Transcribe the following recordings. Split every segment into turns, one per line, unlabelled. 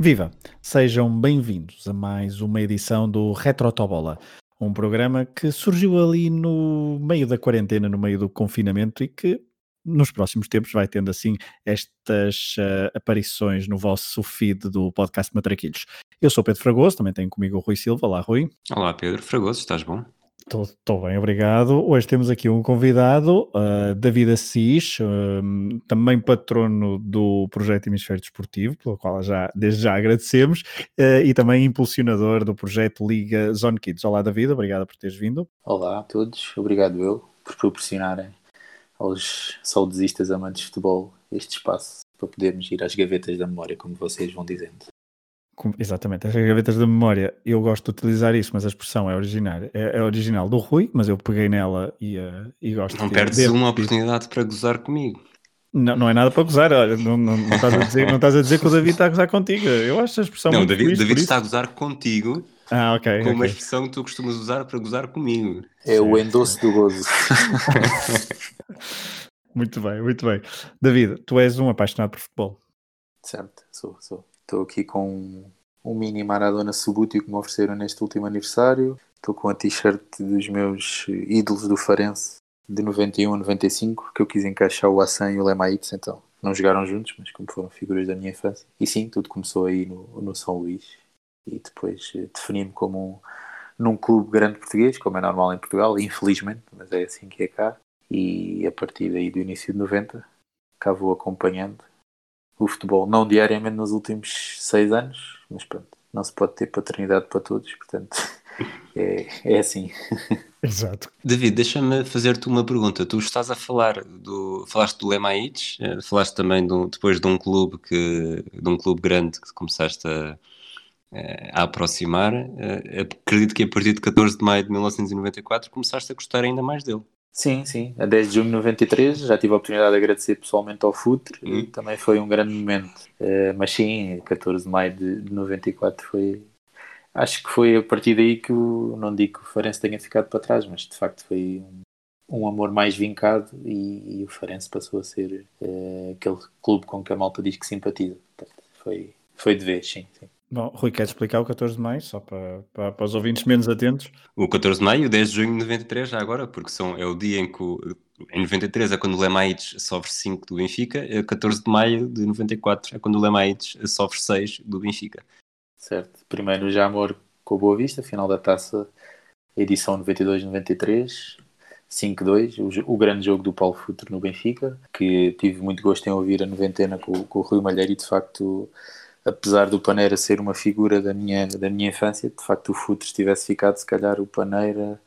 Viva! Sejam bem-vindos a mais uma edição do Retrotobola, um programa que surgiu ali no meio da quarentena, no meio do confinamento e que nos próximos tempos vai tendo assim estas uh, aparições no vosso feed do podcast Matraquilhos. Eu sou Pedro Fragoso, também tenho comigo o Rui Silva. Olá, Rui.
Olá, Pedro Fragoso, estás bom?
Estou bem, obrigado. Hoje temos aqui um convidado, uh, David Assis, uh, também patrono do projeto Hemisfério Desportivo, pelo qual já, desde já agradecemos, uh, e também impulsionador do projeto Liga Zone Kids. Olá, David, obrigado por teres vindo.
Olá a todos, obrigado eu por proporcionarem aos saudosistas amantes de futebol este espaço para podermos ir às gavetas da memória, como vocês vão dizendo.
Exatamente, as gavetas da memória, eu gosto de utilizar isso, mas a expressão é original, é, é original do Rui, mas eu peguei nela e, uh, e gosto
Não de, perdes de... uma oportunidade para gozar comigo.
Não, não é nada para gozar, olha, não, não, não, estás a dizer, não estás a dizer que o David está a gozar contigo. Eu acho a expressão
Não,
muito
David,
feliz,
David está a gozar contigo.
Ah, ok.
Com
okay.
uma expressão que tu costumas usar para gozar comigo.
É o endosso do gozo.
muito bem, muito bem. David, tu és um apaixonado por futebol.
Certo, sou, sou. Estou aqui com um mini Maradona Subútil que me ofereceram neste último aniversário. Estou com a t-shirt dos meus ídolos do Farense de 91 a 95, que eu quis encaixar o Assan e o Lemaites, então não jogaram juntos, mas como foram figuras da minha infância. E sim, tudo começou aí no, no São Luís e depois eh, defini-me como um, num clube grande português, como é normal em Portugal, infelizmente, mas é assim que é cá. E a partir daí do início de 90, cá vou acompanhando o futebol, não diariamente nos últimos seis anos, mas pronto, não se pode ter paternidade para todos, portanto é, é assim.
Exato.
David, deixa-me fazer-te uma pergunta. Tu estás a falar do. Falaste do Lemaites, eh, falaste também do, depois de um clube que. de um clube grande que começaste a, eh, a aproximar. Eh, acredito que a partir de 14 de maio de 1994 começaste a gostar ainda mais dele.
Sim, sim. A 10 de junho de 93 já tive a oportunidade de agradecer pessoalmente ao FUTRE
Hum.
e também foi um grande momento. Eh, mas sim, 14 de maio de, de 94 foi. Acho que foi a partir daí que o. Não digo que o Farense tenha ficado para trás, mas de facto foi um, um amor mais vincado e, e o Farense passou a ser eh, aquele clube com que a malta diz que simpatiza. Portanto, foi, foi de vez, sim. sim.
Bom, Rui, queres explicar o 14 de maio, só para, para, para os ouvintes menos atentos?
O 14 de maio e o 10 de junho de 93, já agora, porque são, é o dia em que, o, em 93 é quando o Lemaites sofre 5 do Benfica, e 14 de maio de 94 é quando o Lemaites sofre 6 do Benfica.
Certo. Primeiro já amor com o Boa Vista, final da taça, edição 92-93, 5-2, o, o, grande jogo do Paulo Futre no Benfica, que tive muito gosto em ouvir a noventena com, com o Rui Malheiro e de facto apesar do Paneira ser uma figura da minha, da minha infância, de facto o Futres tivesse ficado, se calhar o Paneira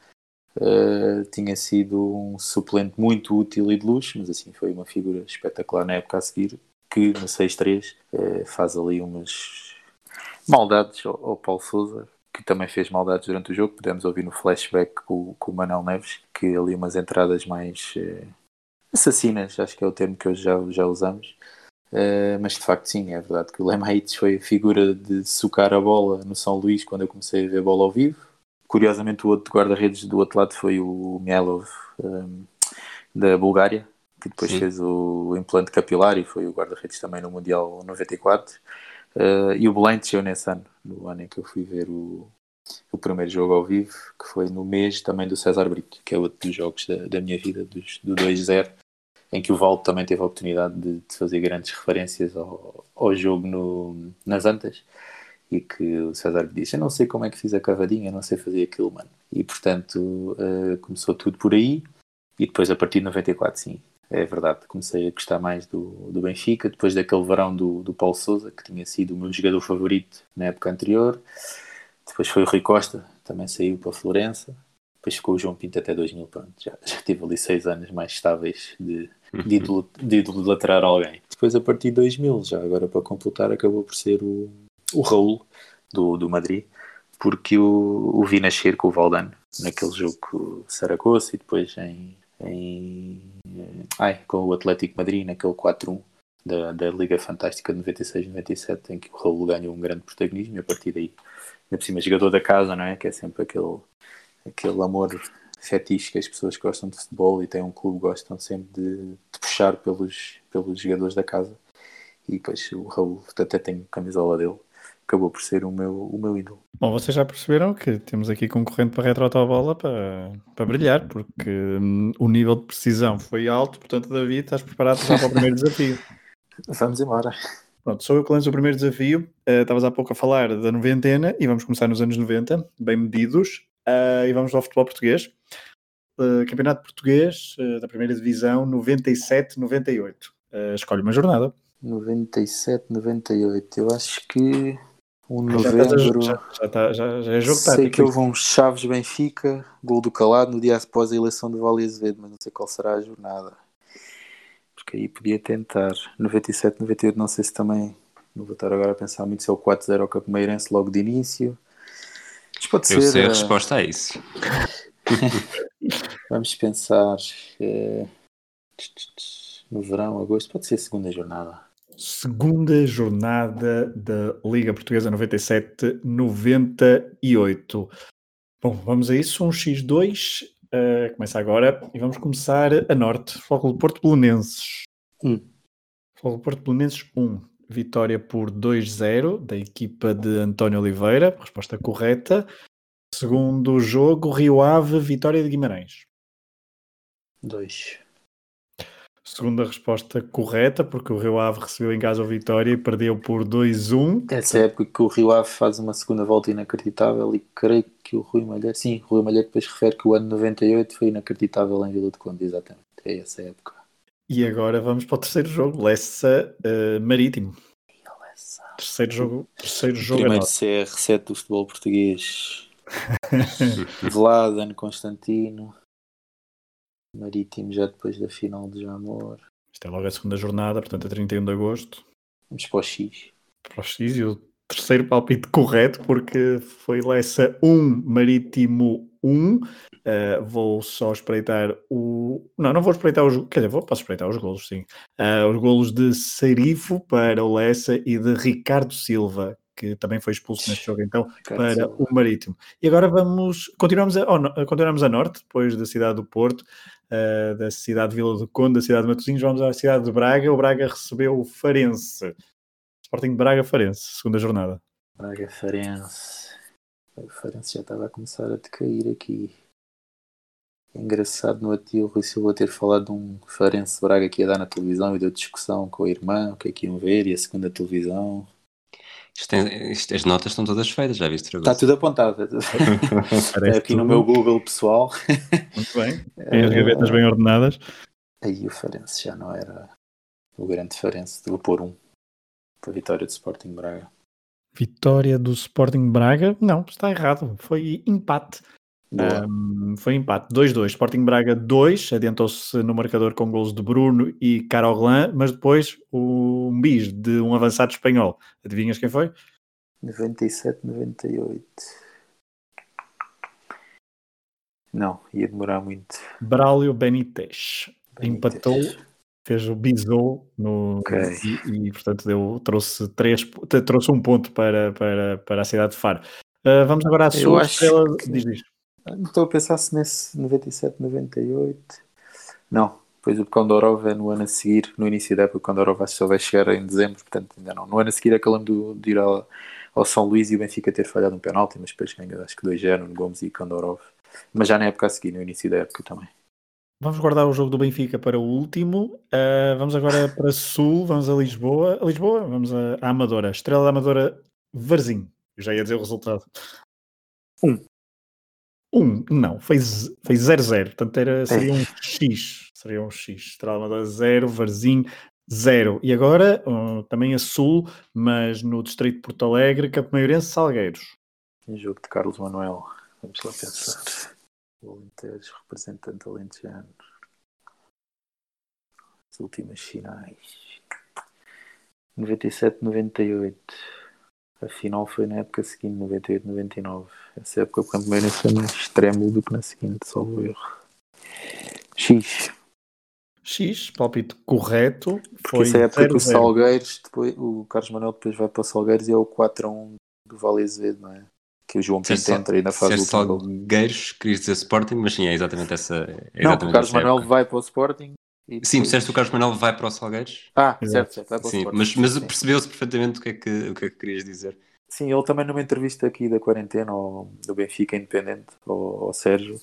uh, tinha sido um suplente muito útil e de luxo, mas assim foi uma figura espetacular na época a seguir, que no 6-3 uh, faz ali umas maldades ao, ao Paulo Souza, que também fez maldades durante o jogo, podemos ouvir no flashback com, com o Manel Neves, que ali umas entradas mais uh, assassinas, acho que é o termo que hoje já, já usamos, Uh, mas de facto sim, é verdade que o Lemaites foi a figura de socar a bola no São Luís quando eu comecei a ver bola ao vivo. Curiosamente o outro guarda-redes do outro lado foi o Mielov um, da Bulgária, que depois sim. fez o implante capilar e foi o guarda-redes também no Mundial 94. Uh, e o Belém desceu nesse ano, no ano em que eu fui ver o, o primeiro jogo ao vivo, que foi no mês também do César Brito, que é outro dos jogos da, da minha vida, dos, do 2-0 em que o Valdo também teve a oportunidade de, de fazer grandes referências ao, ao jogo no, nas Antas e que o César disse, eu não sei como é que fiz a cavadinha, não sei fazer aquilo, mano. E portanto uh, começou tudo por aí e depois a partir de 94, sim, é verdade, comecei a gostar mais do, do Benfica, depois daquele verão do, do Paulo Souza, que tinha sido o meu jogador favorito na época anterior. Depois foi o Rui Costa, também saiu para a Florença. Depois ficou o João Pinto até 2000, pronto, já, já tive ali seis anos mais estáveis de, de, idol, de idolatrar alguém. Depois, a partir de 2000, já agora para completar, acabou por ser o, o Raul do, do Madrid, porque o, o vi nascer com o Valdano naquele jogo com Saragossa e depois em, em ai, com o Atlético Madrid naquele 4-1 da, da Liga Fantástica de 96-97 em que o Raul ganhou um grande protagonismo e a partir daí, ainda por cima, jogador da casa, não é? Que é sempre aquele, aquele amor fetiche que as pessoas que gostam de futebol e têm um clube gostam sempre de, de puxar pelos, pelos jogadores da casa. E depois o Raul até tem camisola dele. acabou por ser o meu, o meu ídolo.
Bom, vocês já perceberam que temos aqui concorrente para Retro Bola para, para brilhar, porque hum, o nível de precisão foi alto, portanto, David, estás preparado já para o primeiro desafio.
Vamos embora.
Pronto, sou eu que lanço o primeiro desafio. Uh, estavas há pouco a falar da noventena e vamos começar nos anos 90, bem medidos, uh, e vamos ao futebol português. Uh, campeonato Português da primeira divisão 97-98. escolhe uma jornada.
97-98. Eu acho que um novembro.
Já, já, tá, já, já é jogo
Sei que houve um Chaves Benfica, gol do calado no dia após a eleição de Vale Azevedo, mas não sei qual será a jornada. Porque aí podia tentar. 97, 98, não sei se também. Não vou estar agora a pensar muito se é o 4-0 ao Capimeirense logo de início.
Mas pode Eu ser, sei a uh... resposta a isso.
Vamos pensar. É... No verão, agosto, pode ser a segunda jornada
segunda jornada da Liga Portuguesa 97-98. Bom, vamos a isso, um X2, uh, começa agora, e vamos começar a norte, Foco Porto Belenenses. 1. Um. Foco Porto Belenenses 1, um. Vitória por 2-0 da equipa de António Oliveira, resposta correta. Segundo jogo, Rio Ave, vitória de Guimarães.
2.
Segunda resposta correta, porque o Rio Ave recebeu em casa o Vitória e perdeu por 2-1.
Essa é a época que o Rio Ave faz uma segunda volta inacreditável e creio que o Rui Malheiro, sim, o Rui Malheiro depois refere que o ano 98 foi inacreditável em Vila de Conde, exatamente. É essa época.
E agora vamos para o terceiro jogo, Lessa uh, Marítimo. Lessa. Terceiro jogo, terceiro jogo
Primeiro CR7 do futebol português. Vladan Constantino. Marítimo já depois da final de Jamor.
Isto é logo a segunda jornada, portanto a 31 de agosto.
Vamos para o X.
Para o X e o terceiro palpite correto, porque foi Lessa 1, Marítimo 1. Uh, vou só espreitar o. Não, não vou espreitar os. Quer dizer, vou, posso espreitar os golos, sim. Uh, os golos de Serifo para o Lessa e de Ricardo Silva, que também foi expulso neste jogo, então, para o Marítimo. E agora vamos, continuamos a, oh, continuamos a norte, depois da cidade do Porto, uh, da cidade de Vila do Conde, da cidade de Matosinhos, vamos à cidade de Braga. O Braga recebeu o Farense. Sporting de Braga Farense, segunda jornada.
Braga Farense. O Farense já estava a começar a decair aqui. É engraçado no atio Rui Silva ter falado de um Farense Braga que ia dar na televisão e deu discussão com a irmã, o que é que iam ver, e a segunda televisão.
Isto tem, isto, as notas estão todas feitas, já viste?
Está tudo apontado. é aqui no meu Google pessoal.
Muito bem. Tem as gavetas bem ordenadas.
Aí o Farense já não era o grande Farense. Vou pôr um. Para a vitória do Sporting Braga.
Vitória do Sporting Braga? Não, está errado. Foi empate. Um, foi empate, 2-2. Sporting Braga 2, adiantou-se no marcador com gols de Bruno e Caroglan, mas depois o bis de um avançado espanhol. Adivinhas quem foi?
97-98. Não, ia demorar muito.
Braulio Benítez. Benítez. Empatou, fez o bisou no, okay. e, e, portanto deu, trouxe, três, trouxe um ponto para, para, para a cidade de Faro. Uh, vamos agora à sua estrela. Que... Diz, diz.
Estou a pensar se nesse 97, 98. Não, pois o Kondorov é no ano a seguir, no início da época, o que só vai chegar em dezembro, portanto ainda não. No ano a seguir é que eu lembro de ir ao, ao São Luís e o Benfica ter falhado um penalti, mas depois ganha acho que 2-0 no Gomes e Kondorov. Mas já na época a seguir, no início da época também.
Vamos guardar o jogo do Benfica para o último. Uh, vamos agora para Sul, vamos a Lisboa. A Lisboa, vamos a, a Amadora. Estrela da Amadora, Varzim. Eu já ia dizer o resultado. Um. Um, não, foi 0-0, portanto era, seria um X, seria um X, Estrela 0, Varzim 0. E agora uh, também a Sul, mas no distrito de Porto Alegre, Campo Maiorense, Salgueiros.
Em jogo de Carlos Manuel, vamos lá pensar. O Alentejo, representante alentejano. As últimas finais. 97-98. A final foi na época seguinte, 98, 99. Essa época o Campo Meirense foi mais extremo do que na seguinte, salvo erro. X.
X, palpite correto.
Porque foi essa época que o Salgueiros, depois, o Carlos Manuel depois vai para o Salgueiros e é o 4 a 1 do Vale Azevedo, não é? Que o João Pinto entra e na fase
do Salgueiros, querias dizer Sporting, mas sim, é exatamente essa. É exatamente
não, o Carlos Manuel época. vai para o Sporting
depois... Sim, disseste que o Carlos Manuel vai para o Salgueiros?
Ah, certo, certo.
Sim, mas, mas percebeu-se perfeitamente o que, é que, o que é que querias dizer.
Sim, ele também numa entrevista aqui da quarentena ao, do Benfica Independente, ao, ao, Sérgio,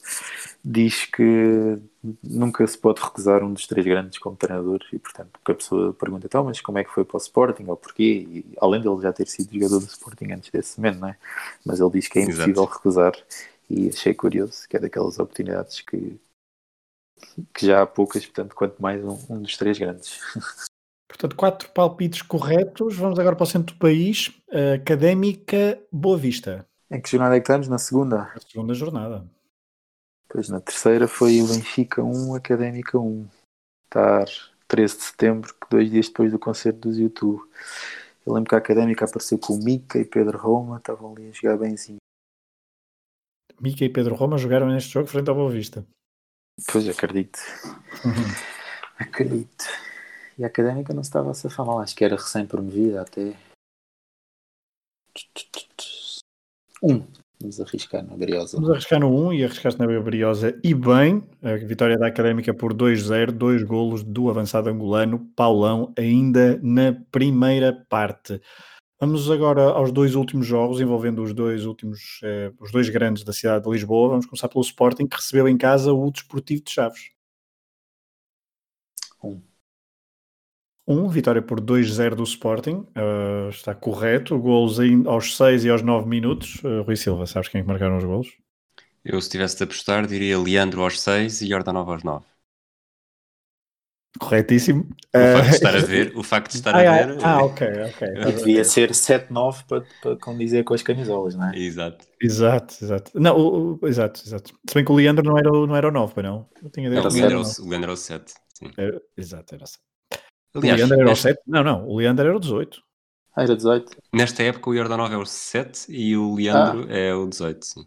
diz que nunca se pode recusar um dos três grandes como treinador e, portanto, porque a pessoa pergunta, então, mas como é que foi para o Sporting ou porquê? E, além dele já ter sido jogador do Sporting antes desse momento, não é? Mas ele diz que é impossível Exato. recusar e achei curioso, que é daquelas oportunidades que, que já há poucas, portanto, quanto mais um, um dos três grandes.
Portanto, quatro palpites corretos. Vamos agora para o centro do país. Académica Boa Vista.
Em que jornada é que estamos? Na segunda?
Na segunda jornada.
Pois na terceira foi o Benfica 1, Académica 1. Estar 13 de setembro, dois dias depois do concerto dos YouTube. Eu lembro que a Académica apareceu com o Mica e Pedro Roma, estavam ali a jogar benzinho.
Mica e Pedro Roma jogaram neste jogo frente ao Boa Vista.
Pois, acredito. Uhum. Acredito. E a académica não estava a safar mal, acho que era recém-promovida até. Um. Vamos arriscar na Briosa.
Vamos arriscar no 1 um, e arriscar-se na Briosa. E bem, a vitória da Académica por 2-0, dois golos do avançado angolano, Paulão, ainda na primeira parte. Vamos agora aos dois últimos jogos, envolvendo os dois últimos, eh, os dois grandes da cidade de Lisboa. Vamos começar pelo Sporting, que recebeu em casa o Desportivo de Chaves. 1, vitória por 2-0 do Sporting, uh, está correto. Golos aos 6 e aos 9 minutos. Uh, Rui Silva, sabes quem é marcaram os golos?
Eu, se tivesse de apostar, diria Leandro aos 6 e Jordanov aos 9.
Corretíssimo.
O facto de estar a ver, o facto de estar ah, a ver.
Ah, ok, ok.
E devia ser 7-9 para, para condizer com as camisolas, não é?
Exato.
Exato, exato. Não, o, o, exato, exato. Se bem que o Leandro não era, não era o 9, não?
Eu tinha não, o, Leandro era o, o Leandro era o 7. Sim.
Era, exato, era o 7. Aliás, o Leandro era o 7? Não, não, o Leandro era o 18.
Ah, era 18.
Nesta época o Jordanov é o 7 e o Leandro ah. é o 18, sim.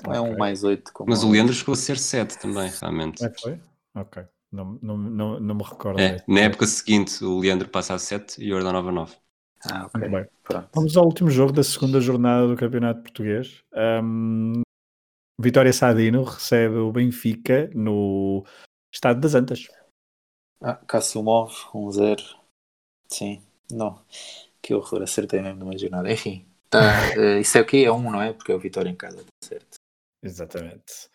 Então é um mais 8.
Mas o Leandro chegou a ser 7 também, realmente.
É, foi? Ok. Não, não, não, não me recordo.
É, na época seguinte o Leandro passa a 7 e o Jordanov a 9.
Ah, ok.
Bem. Vamos ao último jogo da segunda jornada do Campeonato Português. Um, Vitória Sadino recebe o Benfica no Estado das Antas.
Ah, Kassumov, 1-0. Sim, não. Que horror, acertei mesmo numa jornada. Enfim, tá, uh, isso é o que É 1, um, não é? Porque é o Vitória em casa, tá certo.
Exatamente.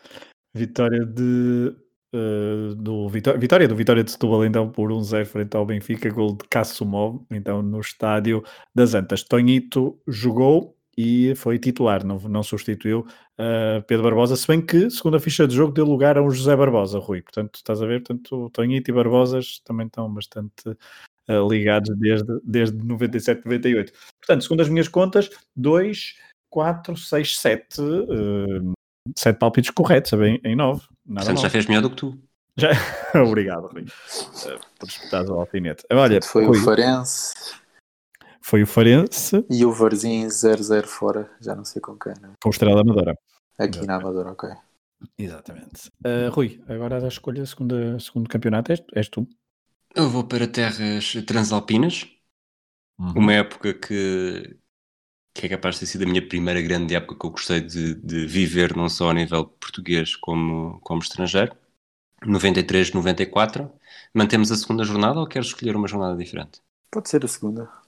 Vitória de. Uh, do Vitória, vitória do Vitória de Setúbal então por 1-0 frente ao Benfica, gol de Kassumov, então no estádio das Antas. Tonhito jogou e foi titular, não, não substituiu uh, Pedro Barbosa, se bem que, segundo a ficha de jogo, deu lugar a um José Barbosa, Rui. Portanto, estás a ver, portanto, Tonhito e Barbosas também estão bastante uh, ligados desde, desde 97, 98. Portanto, segundo as minhas contas, 2, 4, 6, 7, 7 palpites corretos, em, em 9.
Nada portanto, mal. já fez melhor do que tu.
Já... Obrigado, Rui, uh, por disputar o alfinete. Olha,
foi Rui, o Farense
foi o Farense.
E o Varzim 0-0 fora, já não sei com quem. Não?
Com o Estrela Amadora.
Aqui Exatamente. na Amadora, ok.
Exatamente. Uh, Rui, agora da escolha segunda, segundo campeonato és, és tu.
Eu vou para terras transalpinas. Uhum. Uma época que, que é capaz de ter sido a minha primeira grande época que eu gostei de, de viver, não só a nível português como, como estrangeiro. 93, 94. Mantemos a segunda jornada ou queres escolher uma jornada diferente?
Pode ser a segunda.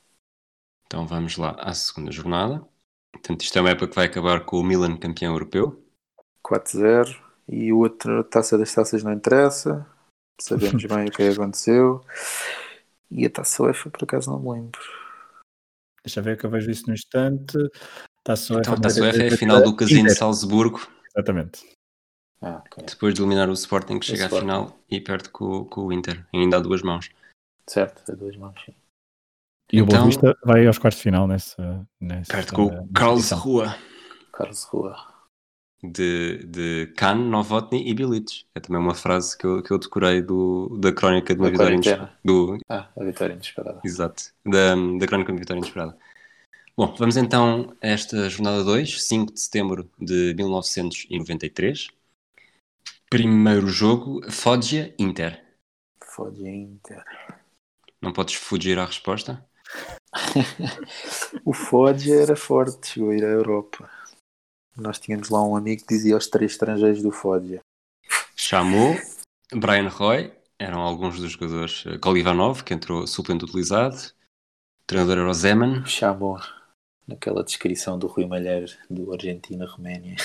Então vamos lá à segunda jornada. Portanto, isto é uma época que vai acabar com o Milan campeão europeu.
4-0. E o outro taça das taças não interessa. Sabemos bem o que aconteceu. E a taça UEFA, por acaso, não me lembro.
Deixa ver que eu vejo isso no instante.
Taça UEFA, então, taça UEFA é a final do Casino de Salzburgo.
Exatamente.
Ah, okay.
Depois de eliminar o Sporting, que chega à final e perde com, com o Inter. Ainda há duas mãos.
Certo, a duas mãos, sim.
E então, o Boa Vista vai aos quartos de final nessa. nessa
perto com o Carlos Rua.
Carlos Rua.
De, de Khan, Novotny e Bilic. É também uma frase que eu, que eu decorei do, da crónica de uma da vitória inesperada. Do...
Ah, a vitória inesperada.
Exato, da, da crónica de uma vitória inesperada. Bom, vamos então a esta jornada 2, 5 de setembro de 1993. Primeiro jogo, Foggia Inter.
Foggia Inter.
Não podes fugir à resposta?
o Ford era forte, chegou a ir à Europa. Nós tínhamos lá um amigo que dizia aos três estrangeiros do Foggia.
Chamou Brian Roy, eram alguns dos jogadores. Eh, Kolivanov, que entrou suplente utilizado. O treinador era o Zeman.
Chamou. naquela descrição do Rui Malheiro do Argentina-Roménia.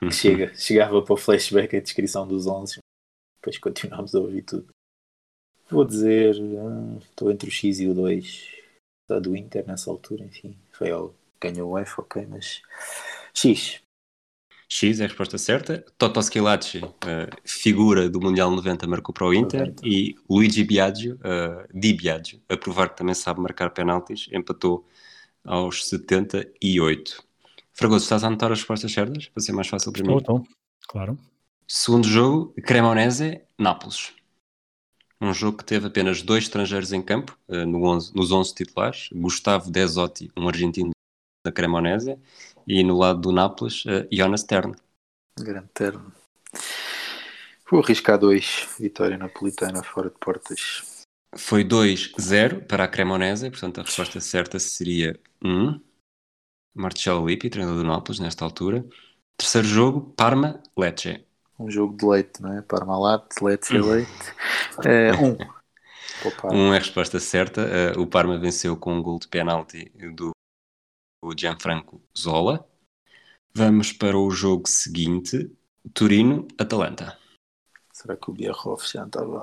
que chega, chegava para o flashback a descrição dos 11, depois continuámos a ouvir tudo. Vou dizer, hum, estou entre o X e o 2 da do Inter nessa altura, enfim, foi ao ganhou o F, ok, mas X.
X é a resposta certa. Toto Schilacci, uh, figura do Mundial 90, marcou para o Inter. 90. E Luigi Biagio, uh, Di Biagio, a provar que também sabe marcar penaltis, empatou aos 78. Fragoso, estás a anotar as respostas certas? Para ser mais fácil para mim.
Estou, claro.
Segundo jogo, Cremonese, Nápoles. Um jogo que teve apenas dois estrangeiros em campo, uh, no 11, nos 11 titulares. Gustavo Desotti, um argentino da Cremonese, e no lado do Nápoles, uh, Jonas Terno.
Grande Terno. Vou arriscar dois. Vitória napolitana fora de portas.
Foi 2-0 para a Cremonese, portanto a resposta certa seria 1. Um. Marcelo Lippi, treinador do Nápoles, nesta altura. Terceiro jogo, Parma-Lecce.
Um jogo de leite, não é? Parma-Latte, Lecce-Leite. é, um.
Um é a resposta certa. Uh, o Parma venceu com um gol de penalti do Gianfranco Zola. Vamos para o jogo seguinte, Turino-Atalanta.
Será que o Bierhoff já estava...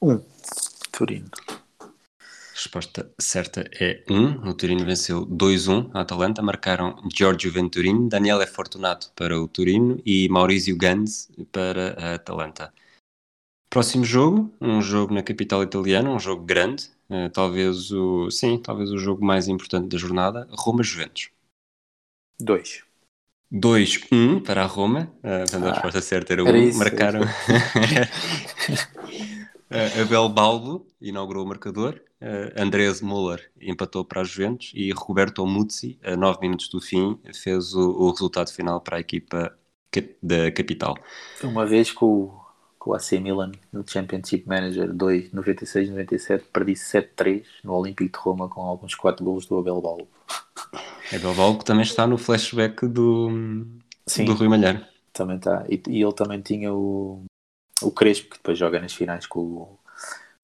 Um. Turino
resposta certa é 1. Um. O Turino venceu 2-1 a Atalanta. Marcaram Giorgio Venturini, Daniele Fortunato para o Turino e Maurizio Gans para a Atalanta. Próximo jogo, um jogo na capital italiana, um jogo grande, uh, talvez o sim, talvez o jogo mais importante da jornada, Roma-Juventus.
2.
2-1 para a Roma, uh, a resposta certa era 1. Um. Marcaram. Uh, Abel Balbo inaugurou o marcador, uh, Andrés Müller empatou para a Juventus e Roberto Muzzi, a 9 minutos do fim, fez o, o, resultado final para a equipa da capital.
Uma vez com, com o AC Milan no Championship Manager 2, 96-97, perdi 7-3 no Olímpico de Roma com alguns 4 golos do Abel Balbo.
Abel Balbo que também está no flashback do, Sim, do Rui Malheiro.
Também está. E, e ele também tinha o o Crespo, que depois joga nas finais com o,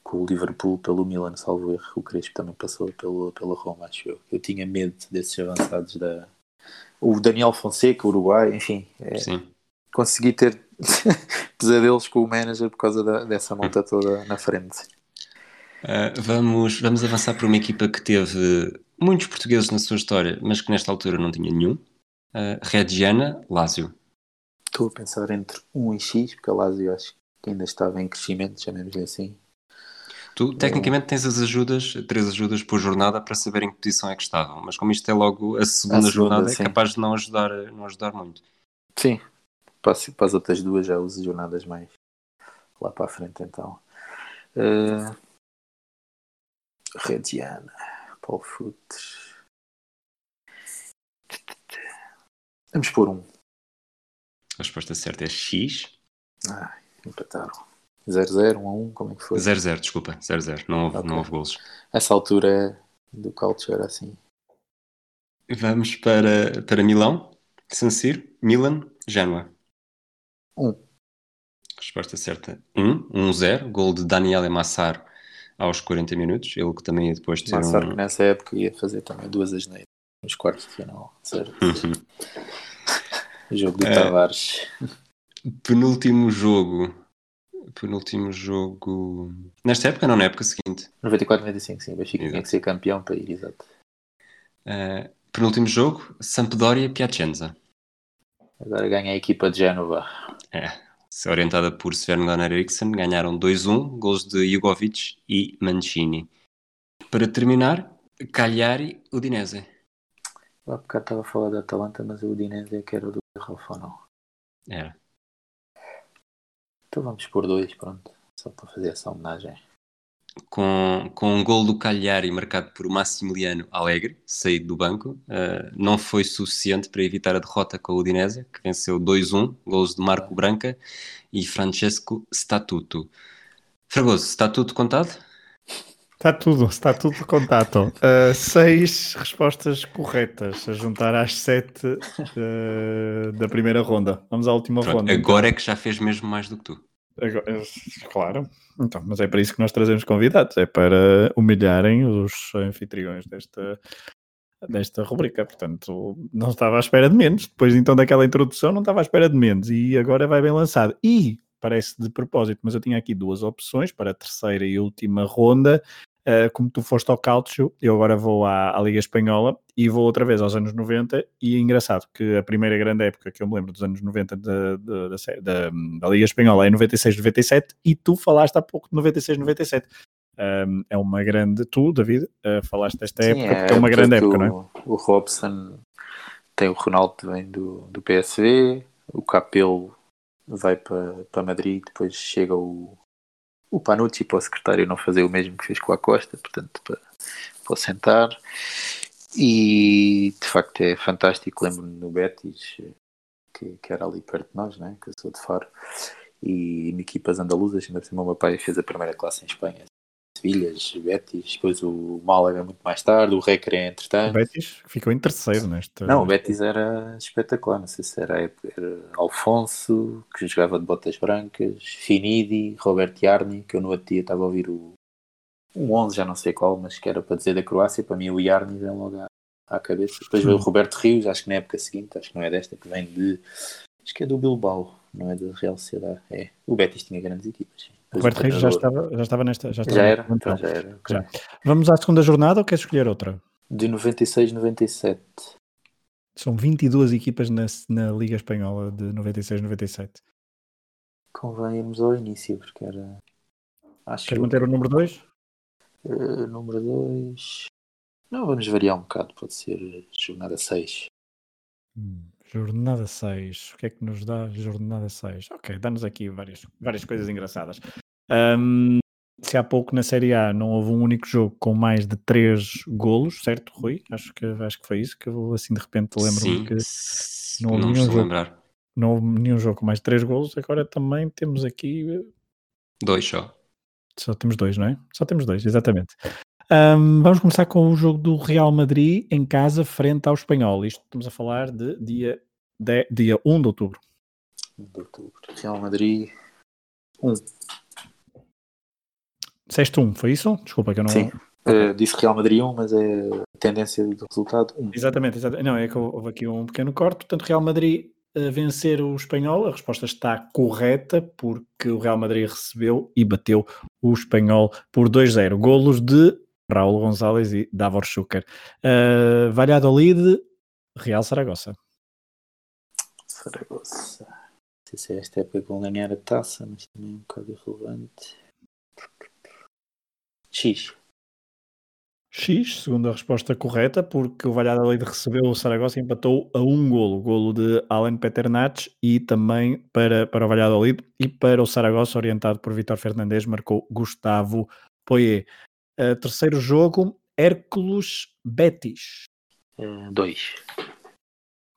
com o Liverpool pelo Milan, salvo erro. O Crespo também passou pelo, pela Roma, acho eu. Eu tinha medo desses avançados da. O Daniel Fonseca, Uruguai, enfim. É, consegui ter pesadelos com o manager por causa da, dessa monta toda na frente.
Uh, vamos, vamos avançar para uma equipa que teve muitos portugueses na sua história, mas que nesta altura não tinha nenhum. Uh, Reggiana, Lazio.
Estou a pensar entre 1 e X, porque a Lazio acho que ainda estava em crescimento, chamemos-lhe assim.
Tu, tecnicamente, tens as ajudas, três ajudas por jornada para saber em que posição é que estavam, mas como isto é logo a segunda, a segunda jornada, é sim. é capaz de não ajudar, não ajudar muito.
Sim, para, para as outras duas já uso jornadas mais lá para a frente, então. Uh, Rediana, Paul Futres. Vamos pôr um.
A resposta certa é X.
Ah, empataram. 0-0, 1-1, como é que foi?
0-0, desculpa, 0-0, não houve, okay. não houve golos.
Essa altura do culture era assim.
Vamos para, para Milão, San Siro, Milan, Genoa.
1. Um.
Resposta certa, 1, 1-0, gol de Daniele Massaro aos 40 minutos, ele que também ia depois ter
Massaro
um...
que nessa época ia fazer também duas asneiras nos quartos de final, certo? Uhum. jogo do é, Tavares.
Penúltimo jogo penúltimo jogo. Nesta época, não na época seguinte.
94, 95, sim. O Benfica exato. tinha que ser campeão para ir, exato.
Uh, penúltimo jogo, Sampdoria Piacenza.
Agora ganha a equipa de Génova.
É, orientada por Sven Gunnar Eriksson, ganharam 2-1, gols de Jugovic e Mancini. Para terminar, Cagliari Udinese.
Há bocado estava a falar da Atalanta, mas o Udinese é que era do Rafa, não?
Era.
Então vamos por dois, pronto. Só para fazer essa homenagem.
Com, com um gol do Cagliari marcado por Massimiliano Alegre, saído do banco, uh, não foi suficiente para evitar a derrota com o Udinese, que venceu 2-1, gols de Marco Branca e Francesco Statuto. Fragoso, está tudo contado?
Está tudo, está tudo contado. Uh, seis respostas corretas a juntar às sete uh, da primeira ronda. Vamos à última Pronto, ronda.
Agora então. é que já fez mesmo mais do que tu.
Agora, eh, claro, então, mas é para isso que nós trazemos convidados, é para humilharem os anfitriões desta, desta rubrica, portanto não estava à espera de menos. Depois então daquela introdução não estava à espera de menos e agora vai bem lançado. E parece de propósito, mas eu tinha aqui duas opções para a terceira e última ronda. Uh, como tu foste ao Calcio, eu agora vou à, à, Liga Espanhola e vou outra vez aos anos 90. E é engraçado que a primeira grande época que eu me lembro dos anos 90 da, da, da, da Liga Espanhola é 96, 97. E tu falaste há pouco de 96, 97. Um, é uma grande. Tu, David, uh, falaste desta Sim, época, é, é uma grande época,
o,
não é?
O Robson tem o Ronaldo vem do, do PSV, o Capelo vai para, para Madrid, depois chega o, o Panucci para o secretário não fazer o mesmo que fez com a Costa, portanto, para, para sentar. E de facto é fantástico. Lembro-me no Betis, que, que, era ali perto de nós, né? que eu sou de Faro, e em equipas andaluzas. Ainda por cima, o meu pai fez a primeira classe em Espanha, Sevilhas, Betis, depois o Málaga muito mais tarde, o Recre entretanto. O
Betis ficou em terceiro neste.
Não, o Betis era espetacular, não sei se era, era Alfonso, que jogava de botas brancas, Finidi, Roberto Yarni, que eu no outro dia estava a ouvir o um 11, já não sei qual, mas que era para dizer da Croácia, para mim o Yarni vem logo à, à cabeça. Depois veio o Roberto Rios, acho que na época seguinte, acho que não é desta, que vem de. Acho que é do Bilbao, não é da Real Sociedade. É. O Betis tinha grandes equipas. Sim.
Roberto Reis já estava, já estava nesta. Já, estava
já era, então, já era. Okay. Já.
Vamos à segunda jornada ou queres escolher outra?
De 96, 97.
São 22 equipas na, na Liga Espanhola de 96, 97.
Convém irmos ao início, porque era.
Acho Queres manter o número 2?
Uh, eh, número 2. Não, vamos variar um bocado, pode ser jornada 6.
Hum, jornada 6. O que é que nos dá jornada 6? Ok, dá-nos aqui várias, várias coisas engraçadas. Um, se há pouco na Série A não houve um único jogo com mais de 3 golos, certo, Rui? Acho que, acho que foi isso que eu assim de repente lembro-me que
não houve, não nenhum jogo, lembrar.
não houve nenhum jogo com mais de 3 golos. Agora também temos aqui
dois só.
Só temos dois, não é? Só temos dois, exatamente. Um, vamos começar com o jogo do Real Madrid em casa frente ao Espanhol. Isto estamos a falar de dia, de, dia 1 de outubro.
1 de outubro. Real Madrid 1.
Disseste 1, foi isso? Desculpa que eu não.
Sim. Uh, disse Real Madrid 1, mas é a tendência do resultado 1.
Exatamente, exatamente. Não, é que houve aqui um pequeno corte. Portanto, Real Madrid a vencer o Espanhol? A resposta está correta, porque o Real Madrid recebeu e bateu o Espanhol por 2-0. Golos de Raul González e Davor Schuker. Uh, Valladolid, Real Saragossa.
Saragossa. Não sei se é esta época vão ganhar a taça, mas também é um bocado irrelevante. X.
X, segundo a resposta correta, porque o Valladolid recebeu o Saragossa e empatou a um golo, golo de Alan Peternach e também para, para o Valladolid e para o Saragossa, orientado por Vitor Fernandes, marcou Gustavo Poyet. Uh, terceiro jogo, Hércules Betis.
2. Uh,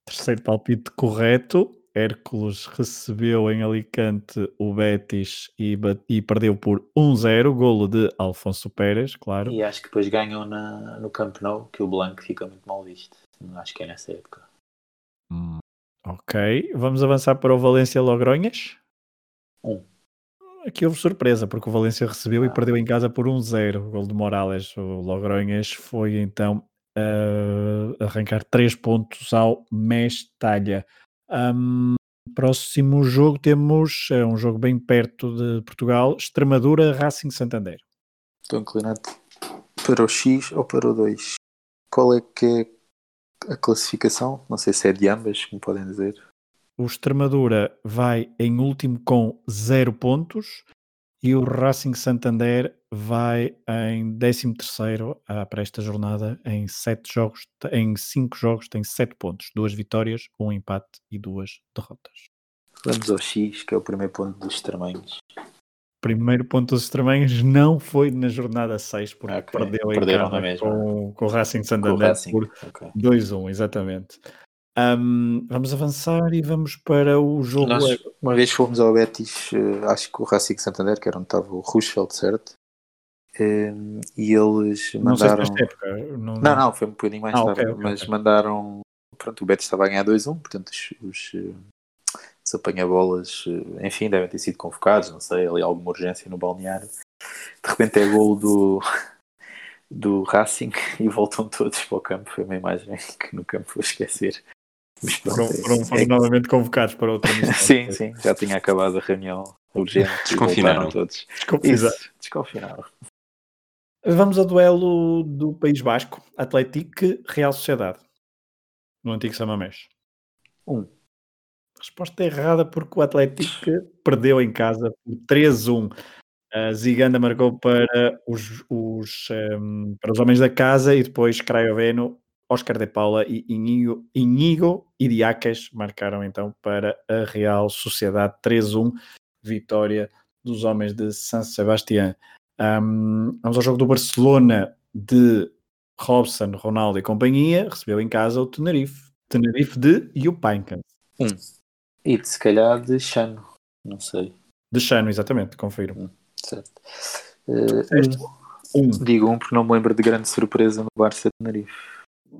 terceiro palpite correto. Hércules recebeu em Alicante o Betis e, e perdeu por 1-0, golo de Alfonso Pérez, claro.
E acho que depois ganham na, no Camp Nou, que o Blanco fica muito mal visto. Acho que é nessa época.
Hum, ok, vamos avançar para o Valência Logronhas.
1. Um.
Aqui houve surpresa, porque o Valência recebeu ah. e perdeu em casa por 1-0, o golo de Morales. O Logronhas foi então uh, arrancar 3 pontos ao Mestalha. Um, próximo jogo temos é um jogo bem perto de Portugal, Extremadura Racing Santander.
Estou inclinado para o X ou para o 2. Qual é que é a classificação? Não sei se é de ambas, como podem dizer.
O Extremadura vai em último com 0 pontos e o Racing Santander vai em 13 terceiro ah, para esta jornada em sete jogos, em 5 jogos tem 7 pontos, duas vitórias, um empate e duas derrotas.
Vamos ao X, que é o primeiro ponto dos extremanhos.
Primeiro ponto dos extremanhos não foi na jornada 6, porque okay. perdeu em casa com, com o Racing Santander por okay. 2-1, exatamente. Um, vamos avançar e vamos para o jogo. Nós,
uma vez fomos ao Betis, uh, acho que o Racing Santander, que era onde estava o Rushfeld, certo? Um, e eles mandaram.
Não, época,
não, não, não, foi um bocadinho mais ah, tarde, okay, okay, mas okay. mandaram. Pronto, o Betis estava a ganhar 2-1, portanto, os, os, eh, os apanha-bolas, eh, enfim, devem ter sido convocados, não sei, ali alguma urgência no balneário. De repente é gol do, do Racing e voltam todos para o campo. Foi uma imagem que no campo vou esquecer.
Mas foram, é foram, foram é... novamente convocados para outra missão.
sim, sim, já tinha acabado a reunião urgente.
Desconfinaram
todos.
Desconfinaram.
desconfinaram.
Vamos ao duelo do País Basco, Atlético Real Sociedade, no antigo Samamés.
Um.
Resposta errada porque o Atlético perdeu em casa por 3-1. A Ziganda marcou para os, os, um, para os homens da casa e depois Craioveno, Oscar de Paula e Inigo, Inigo e Diacas marcaram então para a Real Sociedade 3-1, vitória dos homens de San Sebastián. Um, vamos ao jogo do Barcelona de Robson, Ronaldo e companhia, recebeu em casa o Tenerife. Tenerife de Jupaincan.
Um. E de, se calhar de Chano, não sei.
De Chano, exatamente, confiro.
Hum, certo. Uh, um. Digo um porque não me lembro de grande surpresa no Barça Tenerife.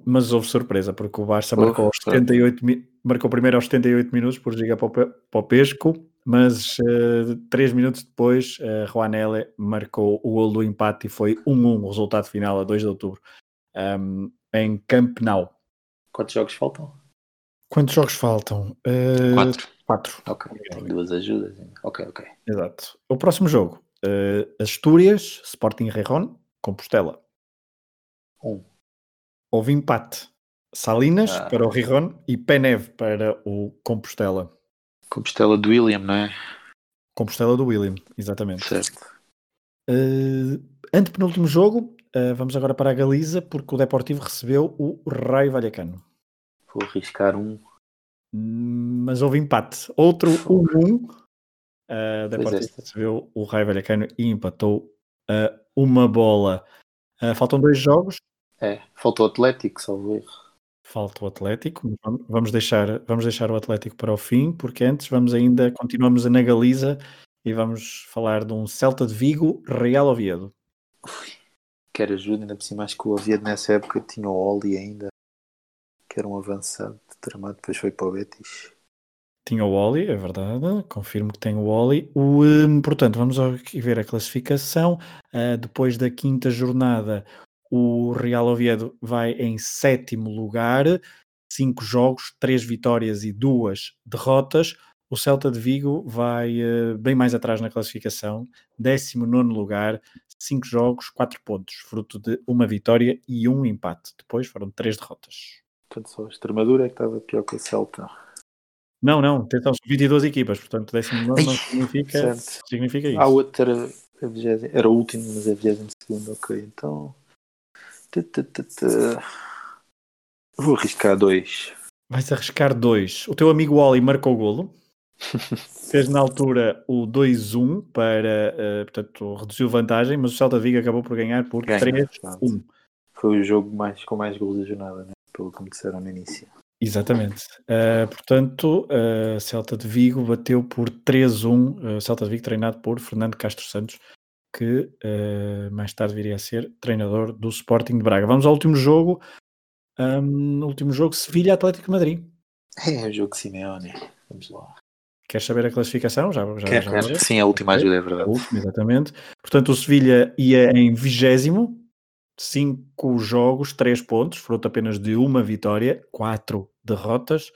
Mas houve surpresa, porque o Barça marcou, aos 78, marcou primeiro aos 78 minutos por giga para o Pesco, mas uh, três minutos depois, uh, Juanele marcou o gol do empate e foi 1-1 o resultado final a 2 de outubro um, em Camp Nou.
Quantos jogos faltam?
Quantos jogos faltam?
Uh, quatro.
Quatro.
Ok, tem duas ajudas. Ok, ok.
Exato. O próximo jogo: uh, Astúrias, Sporting Rejon, Compostela.
Um.
Houve empate. Salinas ah. para o Rijon e Penev para o Compostela.
Compostela do William, não é?
Compostela do William, exatamente.
Certo.
Uh, antepenúltimo jogo, uh, vamos agora para a Galiza, porque o Deportivo recebeu o Raio Vallecano.
Vou arriscar um.
Mas houve empate. Outro 1-1. Um, uh, Deportivo recebeu o Raio Vallecano e empatou uh, uma bola. Faltam dois jogos.
É, faltou o Atlético, salvo erro.
Falta o Atlético. Vamos deixar, vamos deixar o Atlético para o fim, porque antes vamos ainda, continuamos na Galiza e vamos falar de um Celta de Vigo, Real Oviedo.
Quer ajuda, ainda por cima, acho que o Oviedo nessa época tinha o Oli ainda que era um avançado tramado, depois foi para o Betis.
Tinha o Oli, é verdade, confirmo que tem o Oli. O, um, portanto, vamos aqui ver a classificação. Uh, depois da quinta jornada, o Real Oviedo vai em sétimo lugar, cinco jogos, três vitórias e duas derrotas. O Celta de Vigo vai uh, bem mais atrás na classificação, 19 lugar, 5 jogos, 4 pontos, fruto de uma vitória e um empate. Depois foram 3 derrotas.
Portanto, só a Extremadura é que estava pior que o Celta.
Não, não, tentamos 22 equipas, portanto, décimo não, não significa, significa isso.
A outra a vigésima, era o último, mas é a 22 ok. Então. Vou arriscar dois.
Vais arriscar dois. O teu amigo Oli marcou o golo. Fez na altura o 2-1 para, uh, portanto, reduziu vantagem, mas o Celta Vigo acabou por ganhar por 3-1.
Foi o jogo mais, com mais gols da jornada, né? pelo que me disseram no início.
Exatamente. Uh, portanto, uh, Celta de Vigo bateu por 3-1. Uh, Celta de Vigo treinado por Fernando Castro Santos, que uh, mais tarde viria a ser treinador do Sporting de Braga. Vamos ao último jogo. Um, último jogo, Sevilha Atlético Madrid.
É, o jogo Simeone. Vamos lá.
Queres saber a classificação? Já, já,
Quer, já sim, a última ajuda é verdade.
Última, exatamente. Portanto, o Sevilha ia em vigésimo, cinco jogos, três pontos, fruto apenas de uma vitória, quatro derrotas.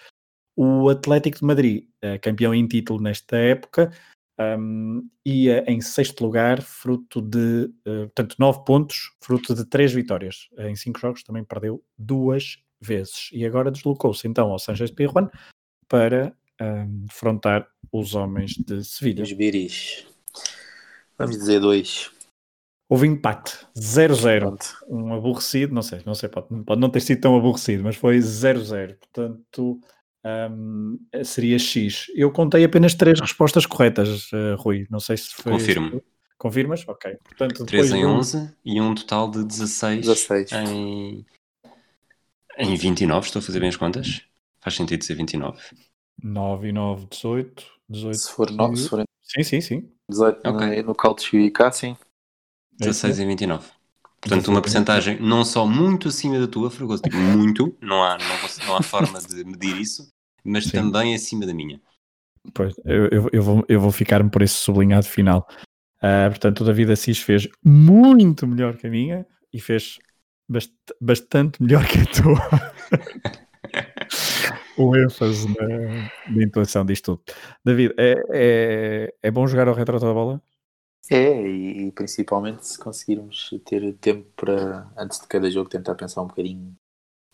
O Atlético de Madrid, eh, campeão em título nesta época, um, ia em sexto lugar, fruto de, uh, portanto, nove pontos, fruto de três vitórias. Em cinco jogos também perdeu duas vezes. E agora deslocou-se então ao Sanchez Pirjuan para um, defrontar os homens de Sevilha.
Os biris. Vamos dizer dois.
Houve empate, 0-0. Um aborrecido, não sei, não sei, pode, pode, não ter sido tão aborrecido, mas foi 0-0. Portanto, um, seria X. Eu contei apenas três respostas corretas, uh, Rui. Não sei se foi.
Confirmo.
Confirmas? Ok.
Portanto, 3 em 11 e um total de 16, 16. Em, em 29. Estou a fazer bem as contas? Faz sentido ser 29.
9 e 9, 18. 18
se for 9, se for...
Sim, sim, sim.
18 okay. no, no Calcio e cá, sim.
16 e 29. Portanto, uma porcentagem não só muito acima da tua, Fragoso, tipo, muito, não há, não, não há forma de medir isso, mas Sim. também acima da minha.
Pois, eu, eu, eu vou, eu vou ficar-me por esse sublinhado final. Uh, portanto, o David Assis fez muito melhor que a minha. e fez bast bastante melhor que a tua. o ênfase na, na intuação disto tudo. David, é, é, é bom jogar ao retro da bola?
É, e, e, principalmente se conseguirmos ter tempo para, antes de cada jogo, tentar pensar um bocadinho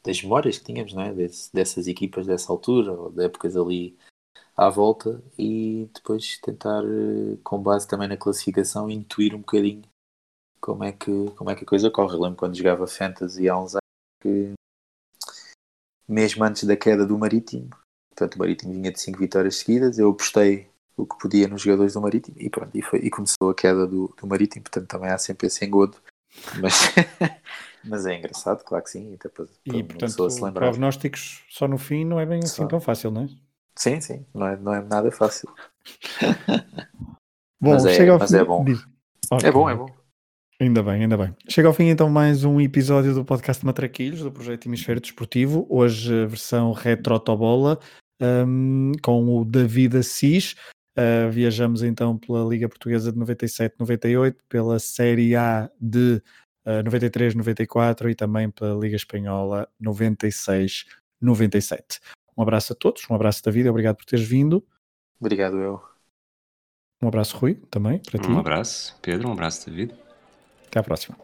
das memórias que tínhamos, não é? Des, dessas equipas dessa altura, ou de épocas ali à volta, e depois tentar, eh, com base também na classificação, intuir um bocadinho como é que, como é que a coisa corre. Eu lembro quando jogava Fantasy há uns anos que, mesmo antes da queda do Marítimo, portanto, o Marítimo vinha de 5 vitórias seguidas, eu apostei o que podia nos jogadores do Marítimo e pronto, e, foi, e começou a queda do, do Marítimo, portanto também há sempre esse engodo, mas, mas é engraçado, claro que sim, até para,
para e portanto, se lembrar. prognósticos só no fim não é bem assim só. tão fácil, não é?
Sim, sim, não é, não é nada fácil.
bom, mas, é, mas
é bom. Okay. É bom, é bom.
Ainda bem, ainda bem. Chega ao fim então mais um episódio do podcast Matraquilhos, do projeto Hemisfério Desportivo, hoje a versão retro-tobola, um, com o David Assis. Uh, viajamos então pela Liga Portuguesa de 97-98, pela Série A de uh, 93-94 e também pela Liga Espanhola 96-97. Um abraço a todos, um abraço David, obrigado por teres vindo.
Obrigado eu.
Um abraço Rui, também, para
um
ti.
Um abraço Pedro, um abraço David.
Até à próxima.